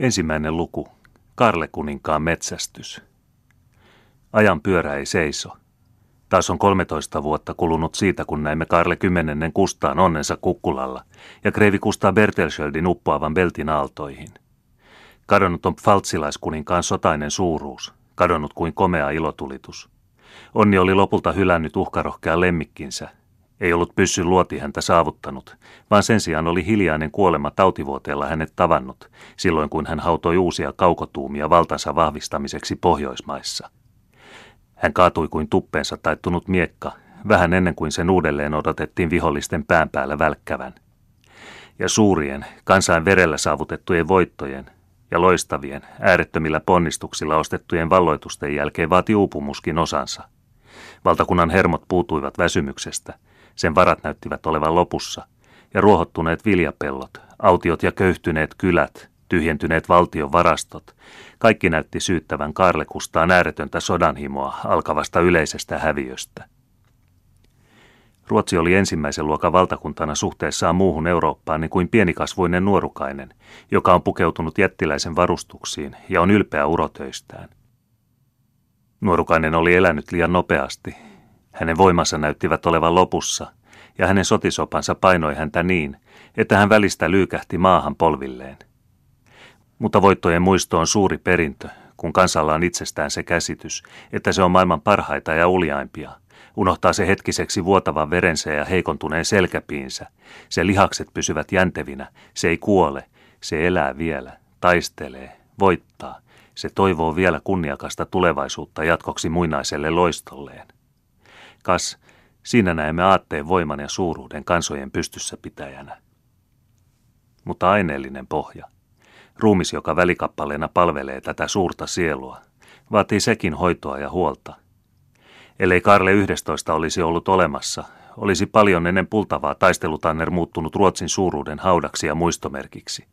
Ensimmäinen luku. Karle kuninkaan metsästys. Ajan pyörä ei seiso. Taas on 13 vuotta kulunut siitä, kun näimme Karle kymmenennen Kustaan onnensa kukkulalla ja kreivi Kustaa Bertelschöldin uppoavan beltin aaltoihin. Kadonnut on faltsilaiskuninkaan sotainen suuruus, kadonnut kuin komea ilotulitus. Onni oli lopulta hylännyt uhkarohkean lemmikkinsä, ei ollut pyssy luoti häntä saavuttanut, vaan sen sijaan oli hiljainen kuolema tautivuoteella hänet tavannut, silloin kun hän hautoi uusia kaukotuumia valtansa vahvistamiseksi Pohjoismaissa. Hän kaatui kuin tuppeensa taittunut miekka, vähän ennen kuin sen uudelleen odotettiin vihollisten pään päällä välkkävän. Ja suurien, kansain verellä saavutettujen voittojen ja loistavien, äärettömillä ponnistuksilla ostettujen valloitusten jälkeen vaati uupumuskin osansa. Valtakunnan hermot puutuivat väsymyksestä – sen varat näyttivät olevan lopussa, ja ruohottuneet viljapellot, autiot ja köyhtyneet kylät, tyhjentyneet valtion varastot, kaikki näytti syyttävän Karlekustaan ääretöntä sodanhimoa alkavasta yleisestä häviöstä. Ruotsi oli ensimmäisen luokan valtakuntana suhteessaan muuhun Eurooppaan niin kuin pienikasvuinen nuorukainen, joka on pukeutunut jättiläisen varustuksiin ja on ylpeä urotöistään. Nuorukainen oli elänyt liian nopeasti hänen voimansa näyttivät olevan lopussa, ja hänen sotisopansa painoi häntä niin, että hän välistä lyykähti maahan polvilleen. Mutta voittojen muisto on suuri perintö, kun kansalla on itsestään se käsitys, että se on maailman parhaita ja uljaimpia. Unohtaa se hetkiseksi vuotavan verensä ja heikontuneen selkäpiinsä. Se lihakset pysyvät jäntevinä, se ei kuole, se elää vielä, taistelee, voittaa. Se toivoo vielä kunniakasta tulevaisuutta jatkoksi muinaiselle loistolleen. Kas, siinä näemme aatteen voiman ja suuruuden kansojen pystyssä pitäjänä. Mutta aineellinen pohja, ruumis, joka välikappaleena palvelee tätä suurta sielua, vaatii sekin hoitoa ja huolta. Ellei Karle 11 olisi ollut olemassa, olisi paljon ennen pultavaa taistelutanner muuttunut Ruotsin suuruuden haudaksi ja muistomerkiksi.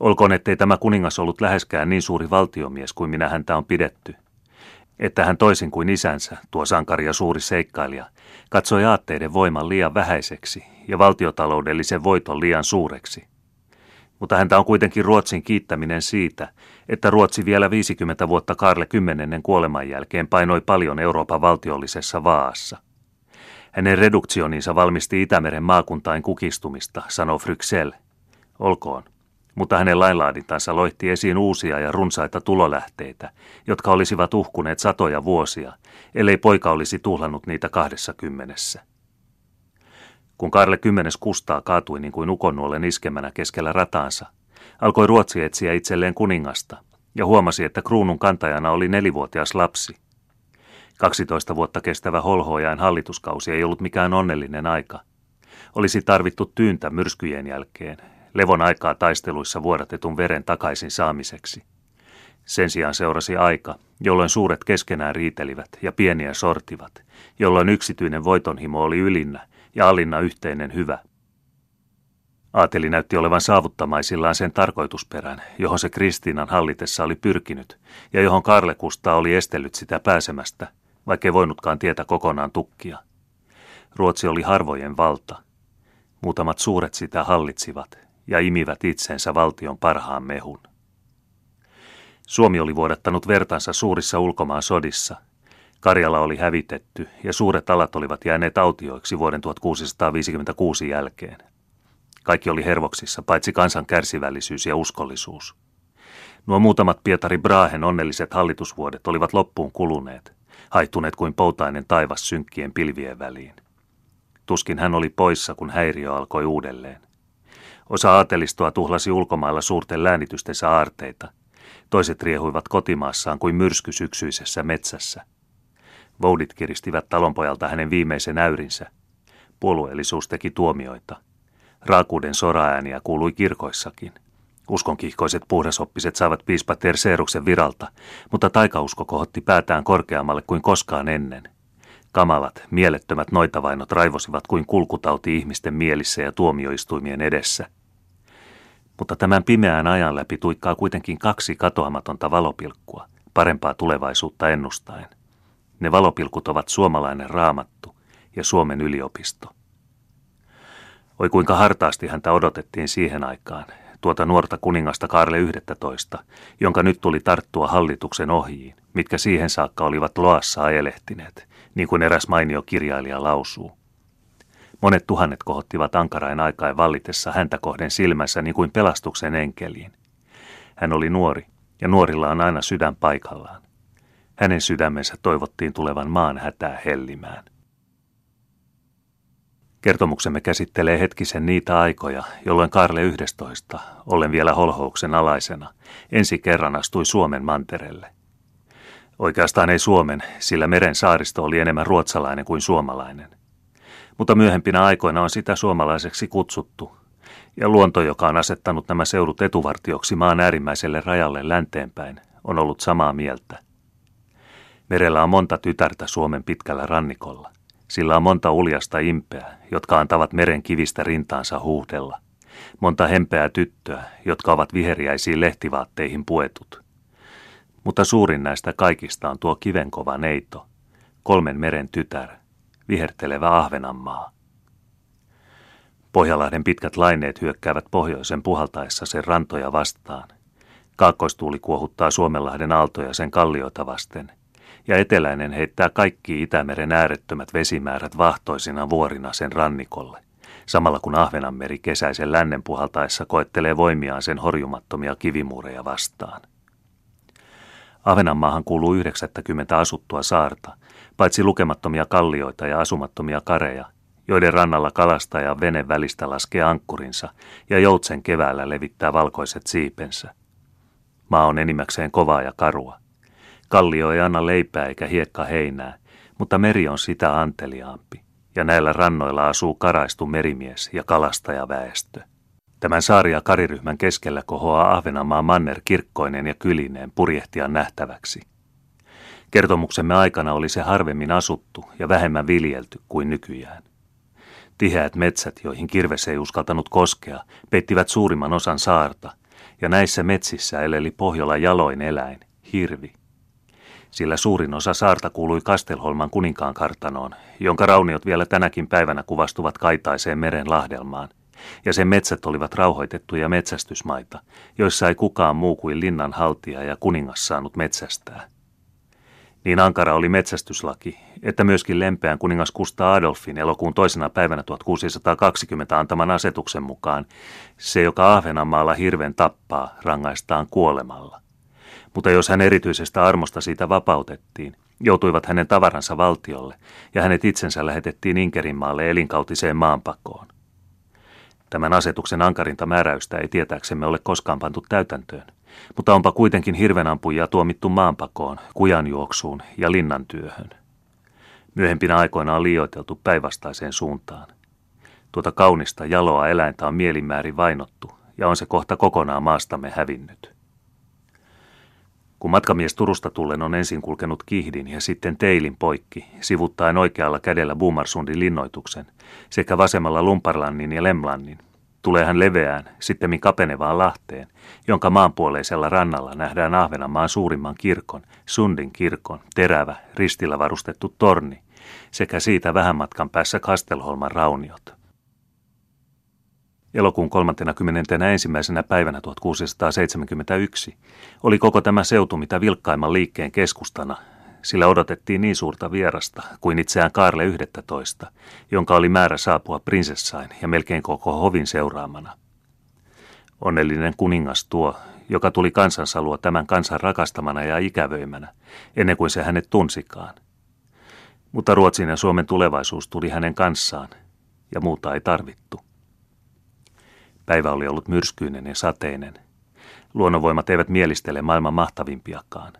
Olkoon, ettei tämä kuningas ollut läheskään niin suuri valtiomies kuin minä häntä on pidetty – että hän toisin kuin isänsä, tuo sankari ja suuri seikkailija, katsoi aatteiden voiman liian vähäiseksi ja valtiotaloudellisen voiton liian suureksi. Mutta häntä on kuitenkin Ruotsin kiittäminen siitä, että Ruotsi vielä 50 vuotta Karle kymmenennen kuoleman jälkeen painoi paljon Euroopan valtiollisessa vaassa. Hänen reduktioninsa valmisti Itämeren maakuntain kukistumista, sanoo Fryksel. Olkoon mutta hänen lainlaadintansa loitti esiin uusia ja runsaita tulolähteitä, jotka olisivat uhkuneet satoja vuosia, ellei poika olisi tuhlannut niitä kahdessa kymmenessä. Kun Karle kymmenes kustaa kaatui niin kuin ukonnuolen iskemänä keskellä rataansa, alkoi Ruotsi etsiä itselleen kuningasta ja huomasi, että kruunun kantajana oli nelivuotias lapsi. 12 vuotta kestävä holhoajan hallituskausi ei ollut mikään onnellinen aika. Olisi tarvittu tyyntä myrskyjen jälkeen, levon aikaa taisteluissa vuodatetun veren takaisin saamiseksi. Sen sijaan seurasi aika, jolloin suuret keskenään riitelivät ja pieniä sortivat, jolloin yksityinen voitonhimo oli ylinnä ja alinna yhteinen hyvä. Aateli näytti olevan saavuttamaisillaan sen tarkoitusperän, johon se Kristiinan hallitessa oli pyrkinyt ja johon Karle Kusta oli estellyt sitä pääsemästä, vaikkei voinutkaan tietä kokonaan tukkia. Ruotsi oli harvojen valta. Muutamat suuret sitä hallitsivat, ja imivät itsensä valtion parhaan mehun. Suomi oli vuodattanut vertansa suurissa ulkomaan sodissa. Karjala oli hävitetty ja suuret alat olivat jääneet autioiksi vuoden 1656 jälkeen. Kaikki oli hervoksissa, paitsi kansan kärsivällisyys ja uskollisuus. Nuo muutamat Pietari Brahen onnelliset hallitusvuodet olivat loppuun kuluneet, haittuneet kuin poutainen taivas synkkien pilvien väliin. Tuskin hän oli poissa, kun häiriö alkoi uudelleen. Osa aatelistoa tuhlasi ulkomailla suurten läänitystensä aarteita. Toiset riehuivat kotimaassaan kuin myrsky syksyisessä metsässä. Voudit kiristivät talonpojalta hänen viimeisen äyrinsä. Puolueellisuus teki tuomioita. Raakuuden soraääniä kuului kirkoissakin. Uskonkihkoiset puhdasoppiset saivat piispa Terseeruksen viralta, mutta taikausko kohotti päätään korkeammalle kuin koskaan ennen. Kamalat, mielettömät noitavainot raivosivat kuin kulkutauti ihmisten mielissä ja tuomioistuimien edessä. Mutta tämän pimeän ajan läpi tuikkaa kuitenkin kaksi katoamatonta valopilkkua, parempaa tulevaisuutta ennustaen. Ne valopilkut ovat suomalainen raamattu ja Suomen yliopisto. Oi kuinka hartaasti häntä odotettiin siihen aikaan, tuota nuorta kuningasta Kaarle 11, jonka nyt tuli tarttua hallituksen ohjiin, mitkä siihen saakka olivat loassa ajelehtineet, niin kuin eräs mainio kirjailija lausuu. Monet tuhannet kohottivat ankarain aikaan vallitessa häntä kohden silmänsä niin kuin pelastuksen enkeliin. Hän oli nuori, ja nuorilla on aina sydän paikallaan. Hänen sydämensä toivottiin tulevan maan hätää hellimään. Kertomuksemme käsittelee hetkisen niitä aikoja, jolloin Karle 11, ollen vielä holhouksen alaisena, ensi kerran astui Suomen mantereelle. Oikeastaan ei Suomen, sillä meren saaristo oli enemmän ruotsalainen kuin suomalainen. Mutta myöhempinä aikoina on sitä suomalaiseksi kutsuttu, ja luonto, joka on asettanut nämä seudut etuvartioksi maan äärimmäiselle rajalle länteenpäin, on ollut samaa mieltä. Merellä on monta tytärtä Suomen pitkällä rannikolla. Sillä on monta uljasta impeä, jotka antavat meren kivistä rintaansa huuhdella. Monta hempeää tyttöä, jotka ovat viheriäisiin lehtivaatteihin puetut. Mutta suurin näistä kaikista on tuo kivenkova neito, kolmen meren tytär, vihertelevä Ahvenanmaa. Pohjalahden pitkät laineet hyökkäävät pohjoisen puhaltaessa sen rantoja vastaan. Kaakkoistuuli kuohuttaa Suomenlahden aaltoja sen kallioita vasten – ja eteläinen heittää kaikki Itämeren äärettömät vesimäärät vahtoisina vuorina sen rannikolle, samalla kun Ahvenanmeri kesäisen lännen puhaltaessa koettelee voimiaan sen horjumattomia kivimuureja vastaan. Ahvenanmaahan kuuluu 90 asuttua saarta, paitsi lukemattomia kallioita ja asumattomia kareja, joiden rannalla kalastaja vene välistä laskee ankkurinsa ja joutsen keväällä levittää valkoiset siipensä. Maa on enimmäkseen kovaa ja karua. Kallio ei anna leipää eikä hiekka heinää, mutta meri on sitä anteliaampi, ja näillä rannoilla asuu karaistu merimies ja kalastajaväestö. Tämän saari- ja kariryhmän keskellä kohoaa Ahvenanmaan manner kirkkoinen ja kylineen purjehtia nähtäväksi. Kertomuksemme aikana oli se harvemmin asuttu ja vähemmän viljelty kuin nykyään. Tiheät metsät, joihin kirves ei uskaltanut koskea, peittivät suurimman osan saarta, ja näissä metsissä eleli Pohjola jaloin eläin, hirvi, sillä suurin osa saarta kuului Kastelholman kuninkaan kartanoon, jonka rauniot vielä tänäkin päivänä kuvastuvat kaitaiseen meren lahdelmaan, ja sen metsät olivat rauhoitettuja metsästysmaita, joissa ei kukaan muu kuin linnan haltija ja kuningas saanut metsästää. Niin ankara oli metsästyslaki, että myöskin lempeän kuningas Kustaa Adolfin elokuun toisena päivänä 1620 antaman asetuksen mukaan se, joka Ahvenanmaalla hirven tappaa, rangaistaan kuolemalla mutta jos hän erityisestä armosta siitä vapautettiin, joutuivat hänen tavaransa valtiolle ja hänet itsensä lähetettiin Inkerinmaalle elinkautiseen maanpakoon. Tämän asetuksen ankarinta määräystä ei tietääksemme ole koskaan pantu täytäntöön, mutta onpa kuitenkin hirvenampuja tuomittu maanpakoon, kujanjuoksuun ja linnantyöhön. Myöhempinä aikoina on liioiteltu päinvastaiseen suuntaan. Tuota kaunista jaloa eläintä on mielimäärin vainottu ja on se kohta kokonaan maastamme hävinnyt. Kun matkamies Turusta tullen on ensin kulkenut kihdin ja sitten teilin poikki, sivuttaen oikealla kädellä Boomarsundin linnoituksen, sekä vasemmalla Lumparlannin ja Lemlannin, tulee hän leveään, sittemmin kapenevaan Lahteen, jonka maanpuoleisella rannalla nähdään Ahvenanmaan suurimman kirkon, Sundin kirkon, terävä, ristillä varustettu torni, sekä siitä vähän matkan päässä Kastelholman rauniot. Elokuun 31. päivänä 1671 oli koko tämä seutu mitä vilkkaimman liikkeen keskustana, sillä odotettiin niin suurta vierasta kuin itseään Kaarle 11, jonka oli määrä saapua prinsessain ja melkein koko hovin seuraamana. Onnellinen kuningas tuo, joka tuli kansansa luo tämän kansan rakastamana ja ikävöimänä, ennen kuin se hänet tunsikaan. Mutta Ruotsin ja Suomen tulevaisuus tuli hänen kanssaan, ja muuta ei tarvittu. Päivä oli ollut myrskyinen ja sateinen. Luonnonvoimat eivät mielistele maailman mahtavimpiakaan.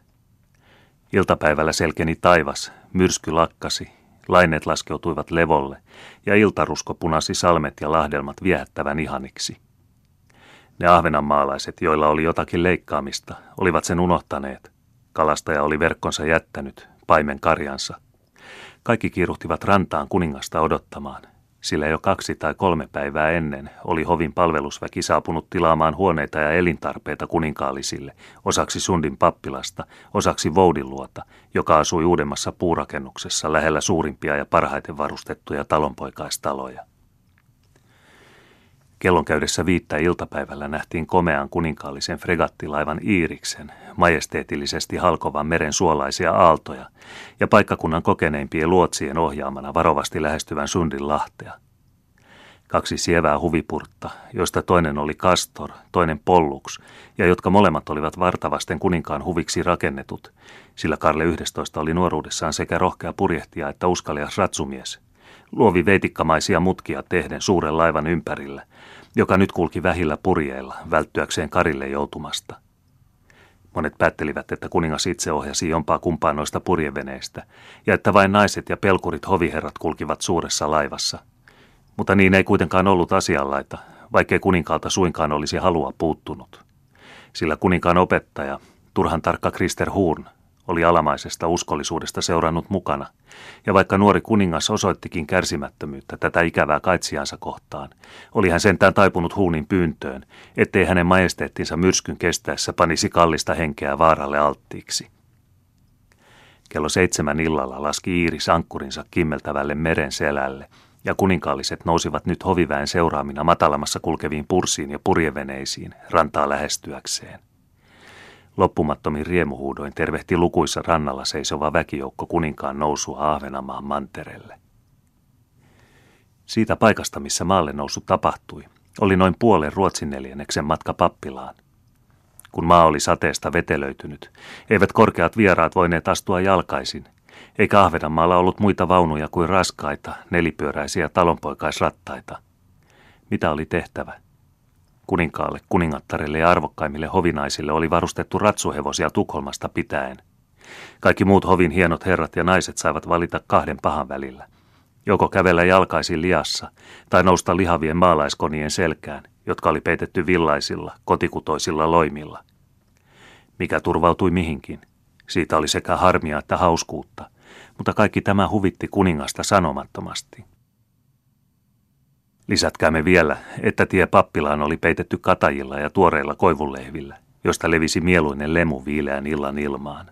Iltapäivällä selkeni taivas, myrsky lakkasi, laineet laskeutuivat levolle ja iltarusko punasi salmet ja lahdelmat viehättävän ihaniksi. Ne ahvenanmaalaiset, joilla oli jotakin leikkaamista, olivat sen unohtaneet. Kalastaja oli verkkonsa jättänyt, paimen karjansa. Kaikki kiiruhtivat rantaan kuningasta odottamaan sillä jo kaksi tai kolme päivää ennen oli hovin palvelusväki saapunut tilaamaan huoneita ja elintarpeita kuninkaallisille, osaksi Sundin pappilasta, osaksi Voudinluota, joka asui uudemmassa puurakennuksessa lähellä suurimpia ja parhaiten varustettuja talonpoikaistaloja. Kellon käydessä viittä iltapäivällä nähtiin komean kuninkaallisen fregattilaivan Iiriksen, majesteetillisesti halkovan meren suolaisia aaltoja ja paikkakunnan kokeneimpien luotsien ohjaamana varovasti lähestyvän Sundin lahtea. Kaksi sievää huvipurtta, joista toinen oli Kastor, toinen Polluks, ja jotka molemmat olivat vartavasten kuninkaan huviksi rakennetut, sillä Karle 11 oli nuoruudessaan sekä rohkea purjehtija että uskalias ratsumies. Luovi veitikkamaisia mutkia tehden suuren laivan ympärillä, joka nyt kulki vähillä purjeilla välttyäkseen Karille joutumasta. Monet päättelivät, että kuningas itse ohjasi jompaa kumpaa noista purjeveneistä, ja että vain naiset ja pelkurit hoviherrat kulkivat suuressa laivassa – mutta niin ei kuitenkaan ollut asianlaita, vaikkei kuninkaalta suinkaan olisi halua puuttunut. Sillä kuninkaan opettaja, turhan tarkka Krister Horn, oli alamaisesta uskollisuudesta seurannut mukana, ja vaikka nuori kuningas osoittikin kärsimättömyyttä tätä ikävää kaitsiansa kohtaan, oli hän sentään taipunut huunin pyyntöön, ettei hänen majesteettinsa myrskyn kestäessä panisi kallista henkeä vaaralle alttiiksi. Kello seitsemän illalla laski Iiris ankkurinsa kimmeltävälle meren selälle – ja kuninkaalliset nousivat nyt hoviväen seuraamina matalamassa kulkeviin pursiin ja purjeveneisiin rantaa lähestyäkseen. Loppumattomin riemuhuudoin tervehti lukuissa rannalla seisova väkijoukko kuninkaan nousua Ahvenamaan mantereelle. Siitä paikasta, missä maalle nousu tapahtui, oli noin puolen Ruotsin neljänneksen matka pappilaan. Kun maa oli sateesta vetelöitynyt, eivät korkeat vieraat voineet astua jalkaisin, eikä Ahvenanmaalla ollut muita vaunuja kuin raskaita, nelipyöräisiä talonpoikaisrattaita. Mitä oli tehtävä? Kuninkaalle, kuningattarelle ja arvokkaimmille hovinaisille oli varustettu ratsuhevosia Tukholmasta pitäen. Kaikki muut hovin hienot herrat ja naiset saivat valita kahden pahan välillä. Joko kävellä jalkaisin liassa tai nousta lihavien maalaiskonien selkään, jotka oli peitetty villaisilla, kotikutoisilla loimilla. Mikä turvautui mihinkin? Siitä oli sekä harmia että hauskuutta, mutta kaikki tämä huvitti kuningasta sanomattomasti. Lisätkäämme vielä, että tie pappilaan oli peitetty katajilla ja tuoreilla koivulehvillä, josta levisi mieluinen lemu viileän illan ilmaan.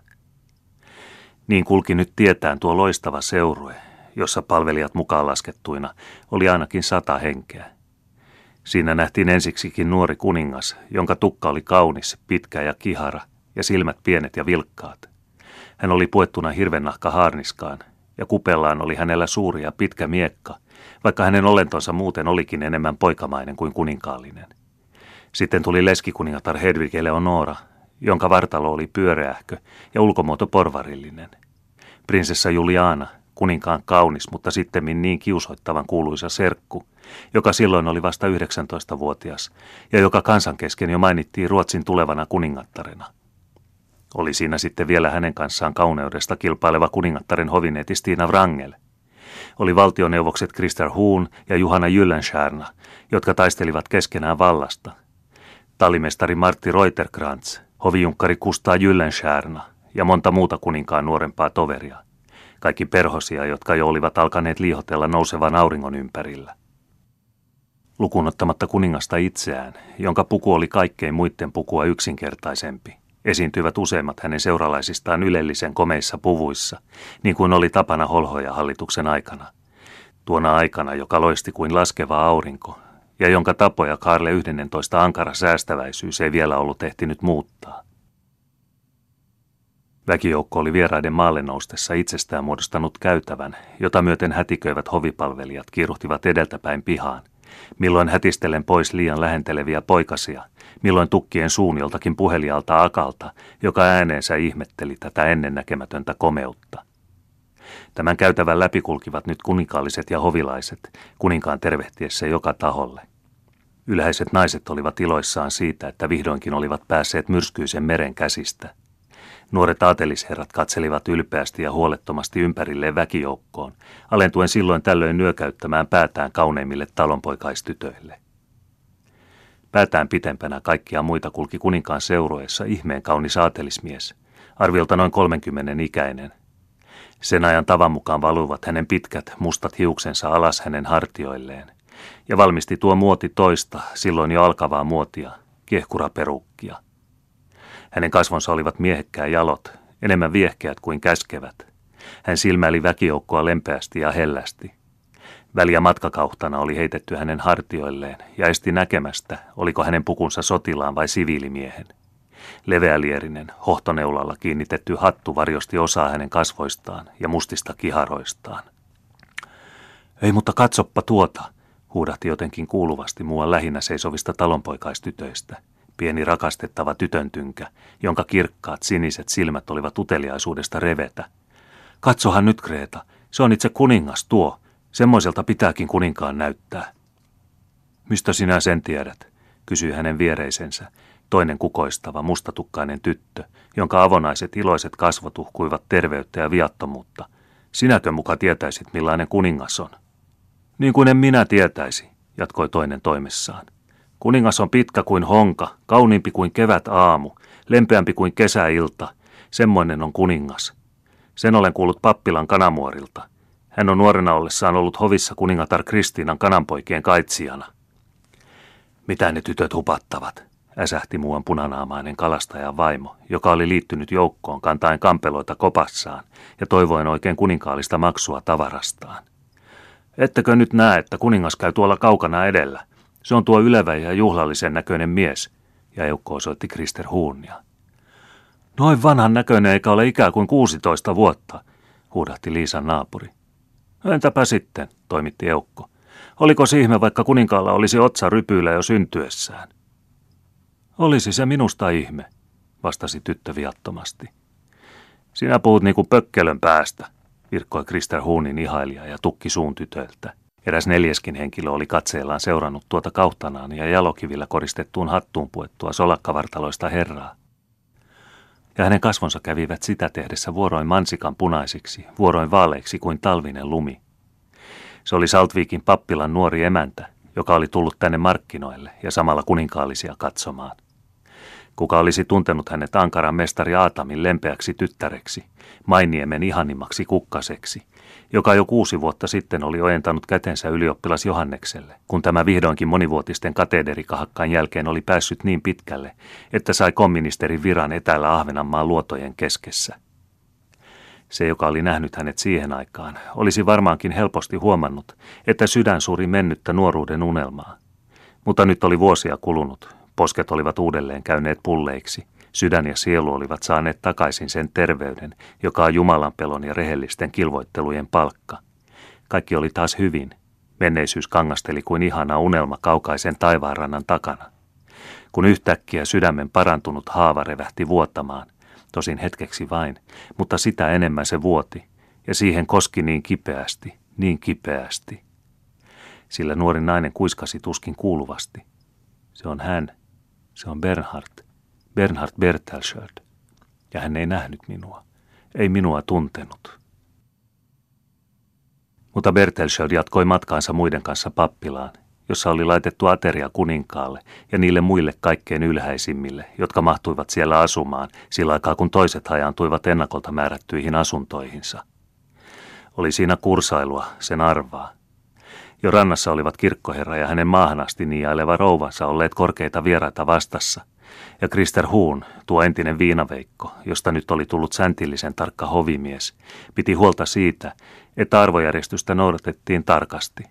Niin kulki nyt tietään tuo loistava seurue, jossa palvelijat mukaan laskettuina oli ainakin sata henkeä. Siinä nähtiin ensiksikin nuori kuningas, jonka tukka oli kaunis, pitkä ja kihara, ja silmät pienet ja vilkkaat. Hän oli puettuna hirvennahka haarniskaan, ja kupellaan oli hänellä suuri ja pitkä miekka, vaikka hänen olentonsa muuten olikin enemmän poikamainen kuin kuninkaallinen. Sitten tuli leskikuningatar Hedvig Eleonora, jonka vartalo oli pyöreähkö ja ulkomuoto porvarillinen. Prinsessa Juliana, kuninkaan kaunis, mutta sitten niin kiusoittavan kuuluisa serkku, joka silloin oli vasta 19-vuotias ja joka kansan kesken jo mainittiin Ruotsin tulevana kuningattarena – oli siinä sitten vielä hänen kanssaan kauneudesta kilpaileva kuningattaren hovineeti Stina Wrangel. Oli valtioneuvokset Krister Huun ja Juhana Jyllenstierna, jotka taistelivat keskenään vallasta. Talimestari Martti Reuterkrantz, hovijunkkari Kustaa Jyllenstierna ja monta muuta kuninkaan nuorempaa toveria. Kaikki perhosia, jotka jo olivat alkaneet liihotella nousevan auringon ympärillä lukunottamatta kuningasta itseään, jonka puku oli kaikkein muiden pukua yksinkertaisempi esiintyivät useimmat hänen seuralaisistaan ylellisen komeissa puvuissa, niin kuin oli tapana holhoja hallituksen aikana. Tuona aikana, joka loisti kuin laskeva aurinko, ja jonka tapoja Karle 11 ankara säästäväisyys ei vielä ollut ehtinyt muuttaa. Väkijoukko oli vieraiden maalle noustessa itsestään muodostanut käytävän, jota myöten hätiköivät hovipalvelijat kiiruhtivat edeltäpäin pihaan, milloin hätistelen pois liian lähenteleviä poikasia, milloin tukkien suun joltakin puhelialta akalta, joka ääneensä ihmetteli tätä ennennäkemätöntä komeutta. Tämän käytävän läpikulkivat nyt kuninkaalliset ja hovilaiset, kuninkaan tervehtiessä joka taholle. Ylhäiset naiset olivat iloissaan siitä, että vihdoinkin olivat päässeet myrskyisen meren käsistä – Nuoret aatelisherrat katselivat ylpeästi ja huolettomasti ympärilleen väkijoukkoon, alentuen silloin tällöin nyökäyttämään päätään kauneimmille talonpoikaistytöille. Päätään pitempänä kaikkia muita kulki kuninkaan seurueessa ihmeen kaunis aatelismies, arviolta noin 30 ikäinen. Sen ajan tavan mukaan valuivat hänen pitkät, mustat hiuksensa alas hänen hartioilleen, ja valmisti tuo muoti toista, silloin jo alkavaa muotia, kiehkuraperukkia – hänen kasvonsa olivat miehekkää jalot, enemmän viehkeät kuin käskevät. Hän silmäili väkijoukkoa lempeästi ja hellästi. Väliä matkakauhtana oli heitetty hänen hartioilleen ja esti näkemästä, oliko hänen pukunsa sotilaan vai siviilimiehen. Leveälierinen, hohtoneulalla kiinnitetty hattu varjosti osaa hänen kasvoistaan ja mustista kiharoistaan. Ei mutta katsoppa tuota, huudahti jotenkin kuuluvasti muuan lähinnä seisovista talonpoikaistytöistä. Pieni rakastettava tytöntynkä, jonka kirkkaat siniset silmät olivat uteliaisuudesta revetä. Katsohan nyt, Kreeta, se on itse kuningas tuo. Semmoiselta pitääkin kuninkaan näyttää. Mistä sinä sen tiedät? kysyi hänen viereisensä, toinen kukoistava mustatukkainen tyttö, jonka avonaiset iloiset kasvot uhkuivat terveyttä ja viattomuutta. Sinäkö muka tietäisit, millainen kuningas on? Niin kuin en minä tietäisi, jatkoi toinen toimessaan. Kuningas on pitkä kuin honka, kauniimpi kuin kevät aamu, lempeämpi kuin kesäilta. Semmoinen on kuningas. Sen olen kuullut pappilan kanamuorilta. Hän on nuorena ollessaan ollut hovissa kuningatar Kristiinan kananpoikien kaitsijana. Mitä ne tytöt hupattavat, äsähti muuan punanaamainen kalastajan vaimo, joka oli liittynyt joukkoon kantaen kampeloita kopassaan ja toivoen oikein kuninkaallista maksua tavarastaan. Ettekö nyt näe, että kuningas käy tuolla kaukana edellä? Se on tuo ylevä ja juhlallisen näköinen mies, ja Eukko osoitti Krister Huunia. Noin vanhan näköinen eikä ole ikää kuin 16 vuotta, huudahti Liisan naapuri. Entäpä sitten, toimitti Eukko. Oliko ihme, vaikka kuninkaalla olisi otsa rypyillä jo syntyessään? Olisi se minusta ihme, vastasi tyttö viattomasti. Sinä puhut niin kuin pökkelön päästä, virkkoi Krister Huunin ihailija ja tukki suun tytöltä. Eräs neljäskin henkilö oli katseellaan seurannut tuota kauhtanaan ja jalokivillä koristettuun hattuun puettua solakkavartaloista herraa. Ja hänen kasvonsa kävivät sitä tehdessä vuoroin mansikan punaisiksi, vuoroin vaaleiksi kuin talvinen lumi. Se oli Saltviikin pappilan nuori emäntä, joka oli tullut tänne markkinoille ja samalla kuninkaallisia katsomaan. Kuka olisi tuntenut hänet ankaran mestari Aatamin lempeäksi tyttäreksi, Mainiemen ihanimmaksi kukkaseksi, joka jo kuusi vuotta sitten oli ojentanut kätensä ylioppilas Johannekselle, kun tämä vihdoinkin monivuotisten katederikahakkaan jälkeen oli päässyt niin pitkälle, että sai komministerin viran etäällä Ahvenanmaan luotojen keskessä. Se, joka oli nähnyt hänet siihen aikaan, olisi varmaankin helposti huomannut, että sydän suuri mennyttä nuoruuden unelmaa. Mutta nyt oli vuosia kulunut, posket olivat uudelleen käyneet pulleiksi, Sydän ja sielu olivat saaneet takaisin sen terveyden, joka on Jumalan pelon ja rehellisten kilvoittelujen palkka. Kaikki oli taas hyvin. Menneisyys kangasteli kuin ihana unelma kaukaisen taivaanrannan takana. Kun yhtäkkiä sydämen parantunut haava revähti vuotamaan, tosin hetkeksi vain, mutta sitä enemmän se vuoti, ja siihen koski niin kipeästi, niin kipeästi. Sillä nuori nainen kuiskasi tuskin kuuluvasti. Se on hän, se on Bernhard. Bernhard Bertelschöld, ja hän ei nähnyt minua, ei minua tuntenut. Mutta Bertelschöld jatkoi matkaansa muiden kanssa pappilaan, jossa oli laitettu ateria kuninkaalle ja niille muille kaikkein ylhäisimmille, jotka mahtuivat siellä asumaan sillä aikaa kun toiset hajaantuivat ennakolta määrättyihin asuntoihinsa. Oli siinä kursailua, sen arvaa. Jo rannassa olivat kirkkoherra ja hänen maahan asti niiaileva rouvansa olleet korkeita vieraita vastassa – ja Krister Huun, tuo entinen viinaveikko, josta nyt oli tullut säntillisen tarkka hovimies, piti huolta siitä, että arvojärjestystä noudatettiin tarkasti.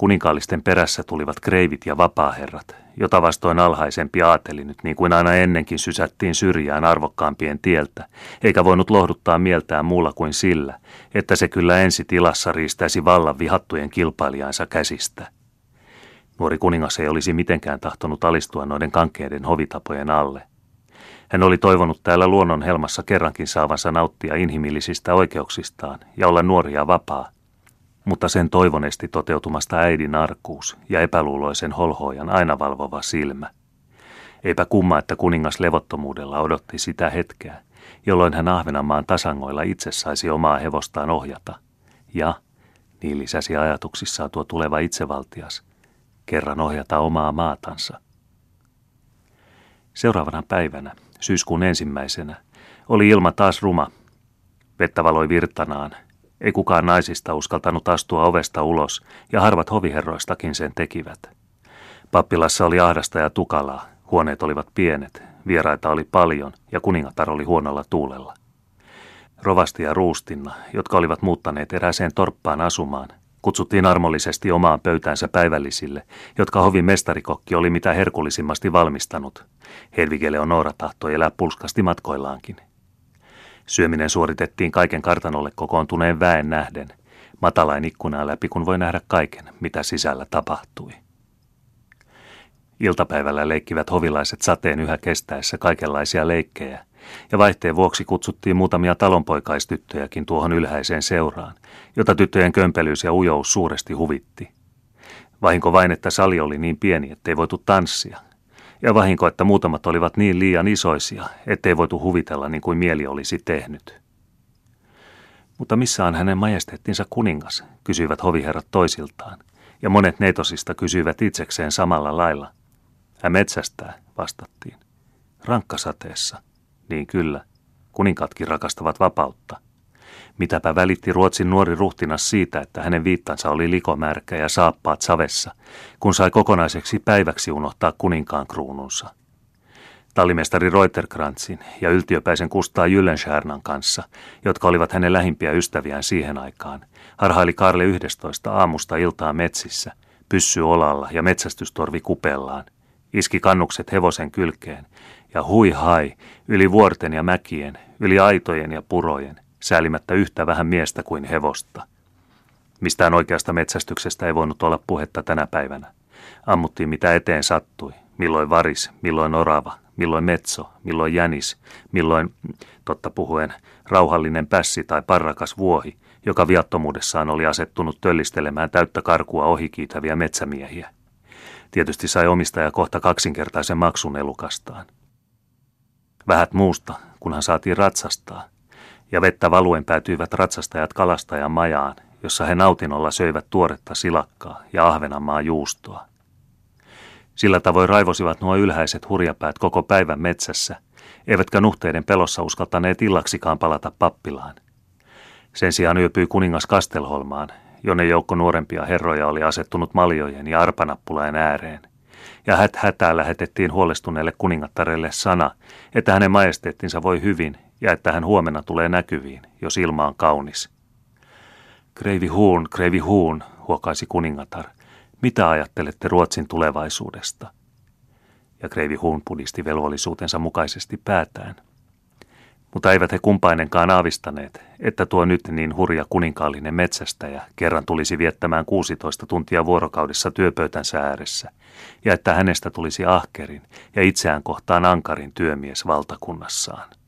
Kuninkaallisten perässä tulivat kreivit ja vapaaherrat, jota vastoin alhaisempi aateli nyt niin kuin aina ennenkin sysättiin syrjään arvokkaampien tieltä, eikä voinut lohduttaa mieltään muulla kuin sillä, että se kyllä ensi tilassa riistäisi vallan vihattujen kilpailijansa käsistä – Nuori kuningas ei olisi mitenkään tahtonut alistua noiden kankkeiden hovitapojen alle. Hän oli toivonut täällä luonnon helmassa kerrankin saavansa nauttia inhimillisistä oikeuksistaan ja olla nuori ja vapaa. Mutta sen toivonesti toteutumasta äidin arkuus ja epäluuloisen holhoajan aina valvova silmä. Eipä kumma, että kuningas levottomuudella odotti sitä hetkeä, jolloin hän Ahvenanmaan tasangoilla itse saisi omaa hevostaan ohjata. Ja, niin lisäsi ajatuksissaan tuo tuleva itsevaltias – kerran ohjata omaa maatansa. Seuraavana päivänä, syyskuun ensimmäisenä, oli ilma taas ruma. Vettä valoi virtanaan. Ei kukaan naisista uskaltanut astua ovesta ulos, ja harvat hoviherroistakin sen tekivät. Pappilassa oli ahdasta ja tukalaa, huoneet olivat pienet, vieraita oli paljon ja kuningatar oli huonolla tuulella. Rovasti ja Ruustinna, jotka olivat muuttaneet erääseen torppaan asumaan, Kutsuttiin armollisesti omaan pöytäänsä päivällisille, jotka hovin mestarikokki oli mitä herkullisimmasti valmistanut. Hedvige Leonora tahtoi elää pulskasti matkoillaankin. Syöminen suoritettiin kaiken kartanolle kokoontuneen väen nähden, matalain ikkunaa läpi, kun voi nähdä kaiken, mitä sisällä tapahtui. Iltapäivällä leikkivät hovilaiset sateen yhä kestäessä kaikenlaisia leikkejä, ja vaihteen vuoksi kutsuttiin muutamia talonpoikaistyttöjäkin tuohon ylhäiseen seuraan, jota tyttöjen kömpelyys ja ujous suuresti huvitti. Vahinko vain, että sali oli niin pieni, ettei voitu tanssia, ja vahinko, että muutamat olivat niin liian isoisia, ettei voitu huvitella niin kuin mieli olisi tehnyt. Mutta missä on hänen majesteettinsa kuningas, kysyivät hoviherrat toisiltaan, ja monet neitosista kysyivät itsekseen samalla lailla. Hän metsästää, vastattiin. Rankkasateessa. Niin kyllä, kuninkatkin rakastavat vapautta. Mitäpä välitti Ruotsin nuori ruhtinas siitä, että hänen viittansa oli likomärkä ja saappaat savessa, kun sai kokonaiseksi päiväksi unohtaa kuninkaan kruununsa. Tallimestari Reuterkrantzin ja yltiöpäisen Kustaa Jyllenschärnan kanssa, jotka olivat hänen lähimpiä ystäviään siihen aikaan, harhaili Karle 11 aamusta iltaa metsissä, pyssy olalla ja metsästystorvi kupellaan, iski kannukset hevosen kylkeen ja hui hai yli vuorten ja mäkien, yli aitojen ja purojen, säälimättä yhtä vähän miestä kuin hevosta. Mistään oikeasta metsästyksestä ei voinut olla puhetta tänä päivänä. Ammuttiin mitä eteen sattui, milloin varis, milloin orava, milloin metso, milloin jänis, milloin, totta puhuen, rauhallinen pässi tai parrakas vuohi, joka viattomuudessaan oli asettunut töllistelemään täyttä karkua ohikiitäviä metsämiehiä. Tietysti sai omistaja kohta kaksinkertaisen maksun elukastaan. Vähät muusta, kunhan saatiin ratsastaa, ja vettä valuen päätyivät ratsastajat kalastajan majaan, jossa he nautinnolla söivät tuoretta silakkaa ja ahvenanmaa juustoa. Sillä tavoin raivosivat nuo ylhäiset hurjapäät koko päivän metsässä, eivätkä nuhteiden pelossa uskaltaneet illaksikaan palata pappilaan. Sen sijaan yöpyi kuningas Kastelholmaan, jonne joukko nuorempia herroja oli asettunut maljojen ja arpanappulain ääreen. Ja hät hätää lähetettiin huolestuneelle kuningattarelle sana, että hänen majesteettinsa voi hyvin ja että hän huomenna tulee näkyviin, jos ilma on kaunis. Kreivi Huun, Kreivi Huun, huokaisi kuningatar, mitä ajattelette Ruotsin tulevaisuudesta? Ja Kreivi Huun pudisti velvollisuutensa mukaisesti päätään. Mutta eivät he kumpainenkaan aavistaneet, että tuo nyt niin hurja kuninkaallinen metsästäjä kerran tulisi viettämään 16 tuntia vuorokaudessa työpöytänsä ääressä, ja että hänestä tulisi ahkerin ja itseään kohtaan ankarin työmies valtakunnassaan.